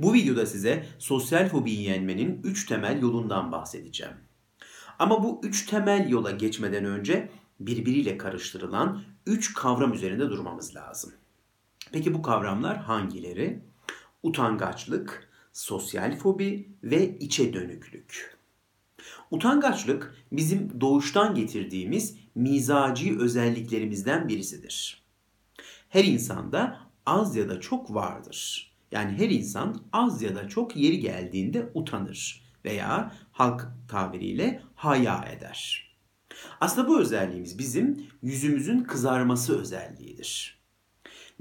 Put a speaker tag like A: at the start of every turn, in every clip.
A: Bu videoda size sosyal fobiyi yenmenin 3 temel yolundan bahsedeceğim. Ama bu 3 temel yola geçmeden önce birbiriyle karıştırılan 3 kavram üzerinde durmamız lazım. Peki bu kavramlar hangileri? Utangaçlık, sosyal fobi ve içe dönüklük. Utangaçlık bizim doğuştan getirdiğimiz mizaci özelliklerimizden birisidir. Her insanda az ya da çok vardır. Yani her insan az ya da çok yeri geldiğinde utanır veya halk tabiriyle haya eder. Aslında bu özelliğimiz bizim yüzümüzün kızarması özelliğidir.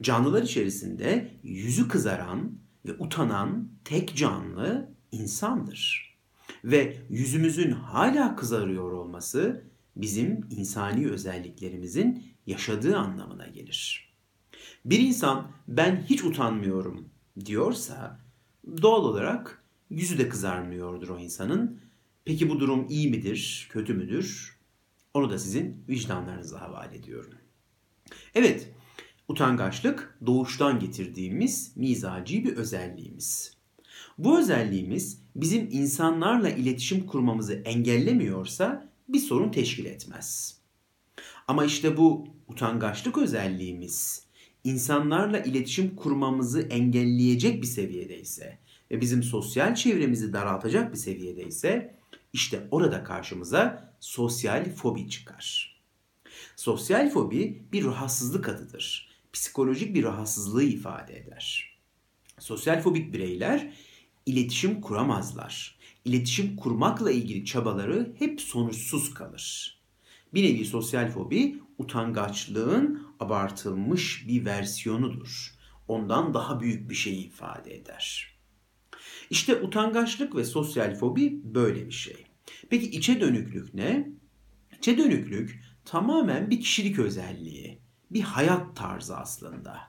A: Canlılar içerisinde yüzü kızaran ve utanan tek canlı insandır. Ve yüzümüzün hala kızarıyor olması bizim insani özelliklerimizin yaşadığı anlamına gelir. Bir insan ben hiç utanmıyorum diyorsa doğal olarak yüzü de kızarmıyordur o insanın. Peki bu durum iyi midir, kötü müdür? Onu da sizin vicdanlarınıza havale ediyorum. Evet, utangaçlık doğuştan getirdiğimiz mizaci bir özelliğimiz. Bu özelliğimiz bizim insanlarla iletişim kurmamızı engellemiyorsa bir sorun teşkil etmez. Ama işte bu utangaçlık özelliğimiz insanlarla iletişim kurmamızı engelleyecek bir seviyedeyse ve bizim sosyal çevremizi daraltacak bir seviyedeyse işte orada karşımıza sosyal fobi çıkar. Sosyal fobi bir rahatsızlık adıdır. Psikolojik bir rahatsızlığı ifade eder. Sosyal fobik bireyler iletişim kuramazlar. İletişim kurmakla ilgili çabaları hep sonuçsuz kalır. Bir nevi sosyal fobi utangaçlığın abartılmış bir versiyonudur. Ondan daha büyük bir şey ifade eder. İşte utangaçlık ve sosyal fobi böyle bir şey. Peki içe dönüklük ne? İçe dönüklük tamamen bir kişilik özelliği, bir hayat tarzı aslında.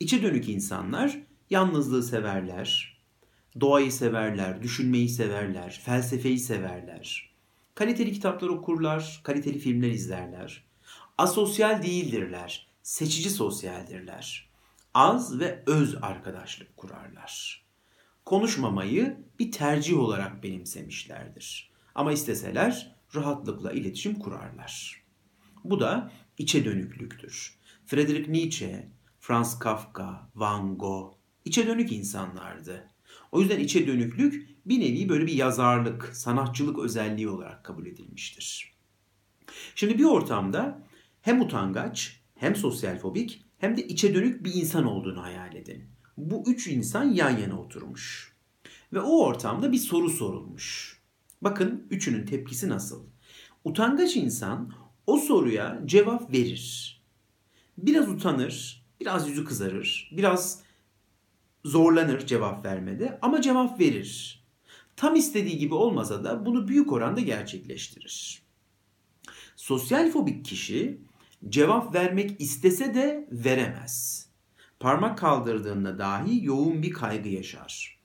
A: İçe dönük insanlar yalnızlığı severler, doğayı severler, düşünmeyi severler, felsefeyi severler. Kaliteli kitaplar okurlar, kaliteli filmler izlerler. Asosyal değildirler, seçici sosyaldirler. Az ve öz arkadaşlık kurarlar. Konuşmamayı bir tercih olarak benimsemişlerdir. Ama isteseler rahatlıkla iletişim kurarlar. Bu da içe dönüklüktür. Friedrich Nietzsche, Franz Kafka, Van Gogh içe dönük insanlardı. O yüzden içe dönüklük bir nevi böyle bir yazarlık, sanatçılık özelliği olarak kabul edilmiştir. Şimdi bir ortamda hem utangaç, hem sosyal fobik, hem de içe dönük bir insan olduğunu hayal edin. Bu üç insan yan yana oturmuş. Ve o ortamda bir soru sorulmuş. Bakın üçünün tepkisi nasıl? Utangaç insan o soruya cevap verir. Biraz utanır, biraz yüzü kızarır, biraz zorlanır cevap vermede ama cevap verir. Tam istediği gibi olmasa da bunu büyük oranda gerçekleştirir. Sosyal fobik kişi cevap vermek istese de veremez. Parmak kaldırdığında dahi yoğun bir kaygı yaşar.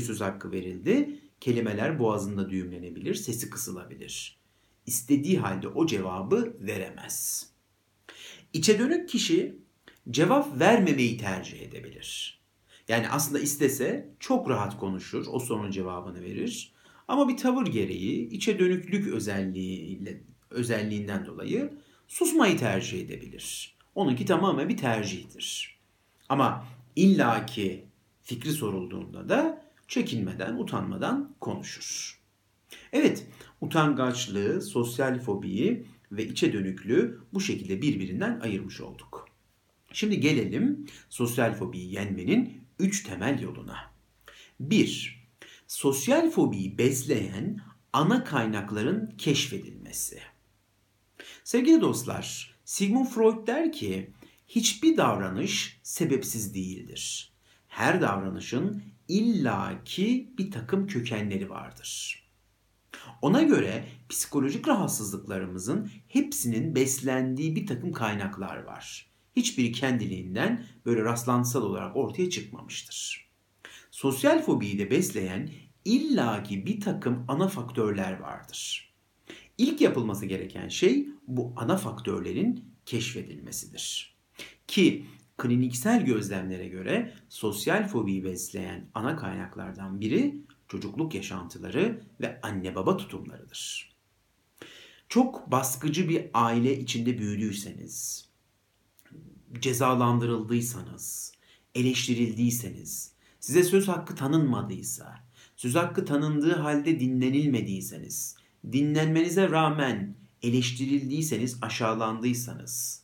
A: Söz hakkı verildi, kelimeler boğazında düğümlenebilir, sesi kısılabilir. İstediği halde o cevabı veremez. İçe dönük kişi cevap vermemeyi tercih edebilir. Yani aslında istese çok rahat konuşur, o sorunun cevabını verir. Ama bir tavır gereği içe dönüklük özelliğiyle özelliğinden dolayı susmayı tercih edebilir. Onunki tamamen bir tercihtir. Ama illaki fikri sorulduğunda da çekinmeden, utanmadan konuşur. Evet, utangaçlığı, sosyal fobiyi ve içe dönüklüğü bu şekilde birbirinden ayırmış olduk. Şimdi gelelim sosyal fobiyi yenmenin üç temel yoluna. 1. Sosyal fobiyi besleyen ana kaynakların keşfedilmesi. Sevgili dostlar, Sigmund Freud der ki, hiçbir davranış sebepsiz değildir. Her davranışın illaki bir takım kökenleri vardır. Ona göre psikolojik rahatsızlıklarımızın hepsinin beslendiği bir takım kaynaklar var. Hiçbiri kendiliğinden böyle rastlantısal olarak ortaya çıkmamıştır. Sosyal fobiyi de besleyen illaki bir takım ana faktörler vardır. İlk yapılması gereken şey bu ana faktörlerin keşfedilmesidir. Ki Kliniksel gözlemlere göre sosyal fobiyi besleyen ana kaynaklardan biri çocukluk yaşantıları ve anne baba tutumlarıdır. Çok baskıcı bir aile içinde büyüdüyseniz, cezalandırıldıysanız, eleştirildiyseniz, size söz hakkı tanınmadıysa, söz hakkı tanındığı halde dinlenilmediyseniz, dinlenmenize rağmen eleştirildiyseniz, aşağılandıysanız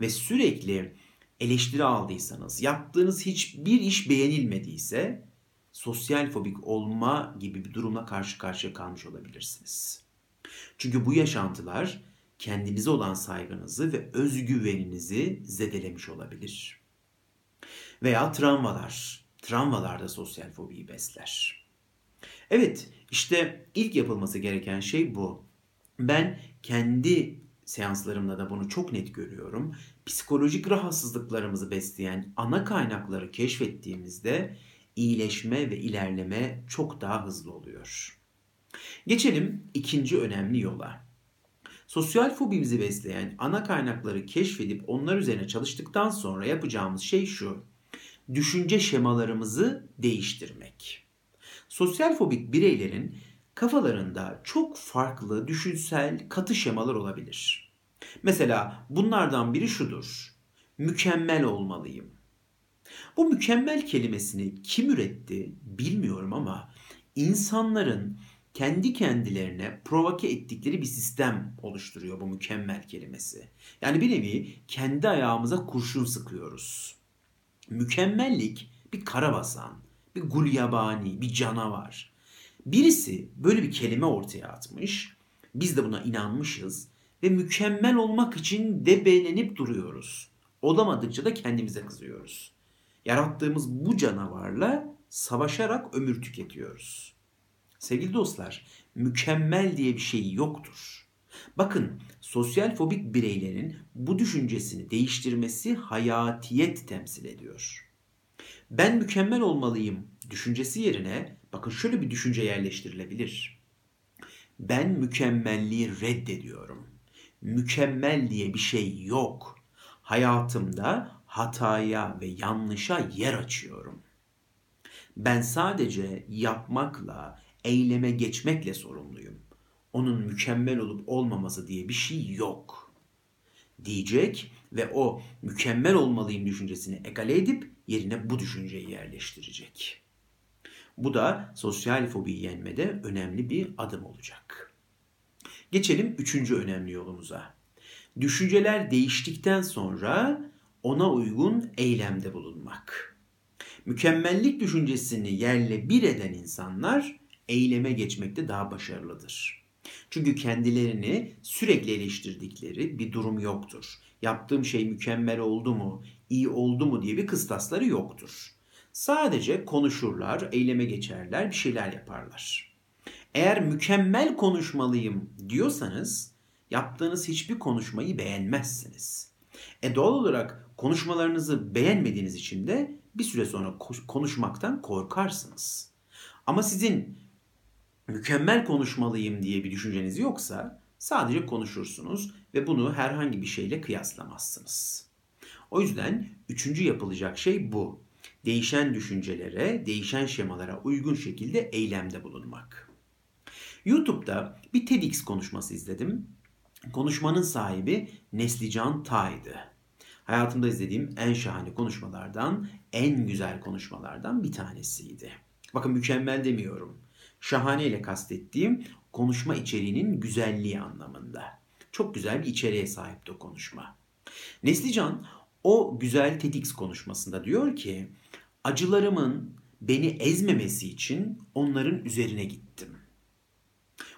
A: ve sürekli eleştiri aldıysanız, yaptığınız hiçbir iş beğenilmediyse sosyal fobik olma gibi bir durumla karşı karşıya kalmış olabilirsiniz. Çünkü bu yaşantılar kendinize olan saygınızı ve özgüveninizi zedelemiş olabilir. Veya travmalar. Travmalar da sosyal fobiyi besler. Evet, işte ilk yapılması gereken şey bu. Ben kendi seanslarımda da bunu çok net görüyorum. Psikolojik rahatsızlıklarımızı besleyen ana kaynakları keşfettiğimizde iyileşme ve ilerleme çok daha hızlı oluyor. Geçelim ikinci önemli yola. Sosyal fobimizi besleyen ana kaynakları keşfedip onlar üzerine çalıştıktan sonra yapacağımız şey şu. Düşünce şemalarımızı değiştirmek. Sosyal fobik bireylerin kafalarında çok farklı düşünsel katı şemalar olabilir. Mesela bunlardan biri şudur. Mükemmel olmalıyım. Bu mükemmel kelimesini kim üretti bilmiyorum ama insanların kendi kendilerine provoke ettikleri bir sistem oluşturuyor bu mükemmel kelimesi. Yani bir nevi kendi ayağımıza kurşun sıkıyoruz. Mükemmellik bir karabasan, bir gulyabani, bir canavar. Birisi böyle bir kelime ortaya atmış. Biz de buna inanmışız ve mükemmel olmak için debelenip duruyoruz. Olamadıkça da kendimize kızıyoruz. Yarattığımız bu canavarla savaşarak ömür tüketiyoruz. Sevgili dostlar, mükemmel diye bir şey yoktur. Bakın, sosyal fobik bireylerin bu düşüncesini değiştirmesi hayatiyet temsil ediyor. Ben mükemmel olmalıyım düşüncesi yerine bakın şöyle bir düşünce yerleştirilebilir. Ben mükemmelliği reddediyorum. Mükemmel diye bir şey yok. Hayatımda hataya ve yanlışa yer açıyorum. Ben sadece yapmakla, eyleme geçmekle sorumluyum. Onun mükemmel olup olmaması diye bir şey yok. Diyecek ve o mükemmel olmalıyım düşüncesini egale edip yerine bu düşünceyi yerleştirecek. Bu da sosyal fobiyi yenmede önemli bir adım olacak. Geçelim üçüncü önemli yolumuza. Düşünceler değiştikten sonra ona uygun eylemde bulunmak. Mükemmellik düşüncesini yerle bir eden insanlar eyleme geçmekte daha başarılıdır. Çünkü kendilerini sürekli eleştirdikleri bir durum yoktur. Yaptığım şey mükemmel oldu mu, iyi oldu mu diye bir kıstasları yoktur. Sadece konuşurlar, eyleme geçerler, bir şeyler yaparlar. Eğer mükemmel konuşmalıyım diyorsanız yaptığınız hiçbir konuşmayı beğenmezsiniz. E doğal olarak konuşmalarınızı beğenmediğiniz için de bir süre sonra konuşmaktan korkarsınız. Ama sizin mükemmel konuşmalıyım diye bir düşünceniz yoksa sadece konuşursunuz ve bunu herhangi bir şeyle kıyaslamazsınız. O yüzden üçüncü yapılacak şey bu. Değişen düşüncelere, değişen şemalara uygun şekilde eylemde bulunmak. YouTube'da bir TEDx konuşması izledim. Konuşmanın sahibi Neslican Tay'dı. Hayatımda izlediğim en şahane konuşmalardan, en güzel konuşmalardan bir tanesiydi. Bakın mükemmel demiyorum Şahane ile kastettiğim konuşma içeriğinin güzelliği anlamında. Çok güzel bir içeriğe sahipti o konuşma. Neslican o güzel TEDx konuşmasında diyor ki acılarımın beni ezmemesi için onların üzerine gittim.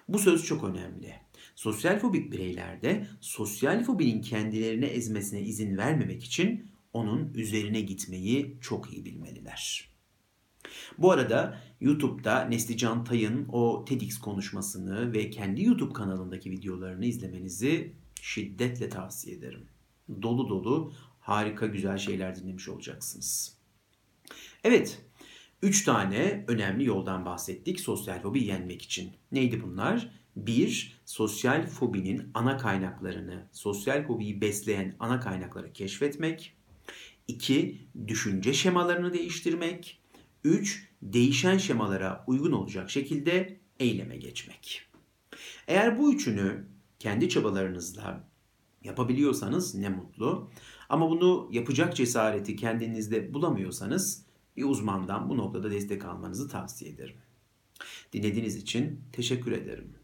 A: Bu söz çok önemli. Sosyal fobik bireylerde sosyal fobinin kendilerine ezmesine izin vermemek için onun üzerine gitmeyi çok iyi bilmeliler. Bu arada YouTube'da Neslican Tay'ın o TEDx konuşmasını ve kendi YouTube kanalındaki videolarını izlemenizi şiddetle tavsiye ederim. Dolu dolu harika güzel şeyler dinlemiş olacaksınız. Evet, 3 tane önemli yoldan bahsettik sosyal fobi yenmek için. Neydi bunlar? 1. Sosyal fobinin ana kaynaklarını, sosyal fobiyi besleyen ana kaynakları keşfetmek. 2. Düşünce şemalarını değiştirmek. 3. Değişen şemalara uygun olacak şekilde eyleme geçmek. Eğer bu üçünü kendi çabalarınızla yapabiliyorsanız ne mutlu. Ama bunu yapacak cesareti kendinizde bulamıyorsanız bir uzmandan bu noktada destek almanızı tavsiye ederim. Dinlediğiniz için teşekkür ederim.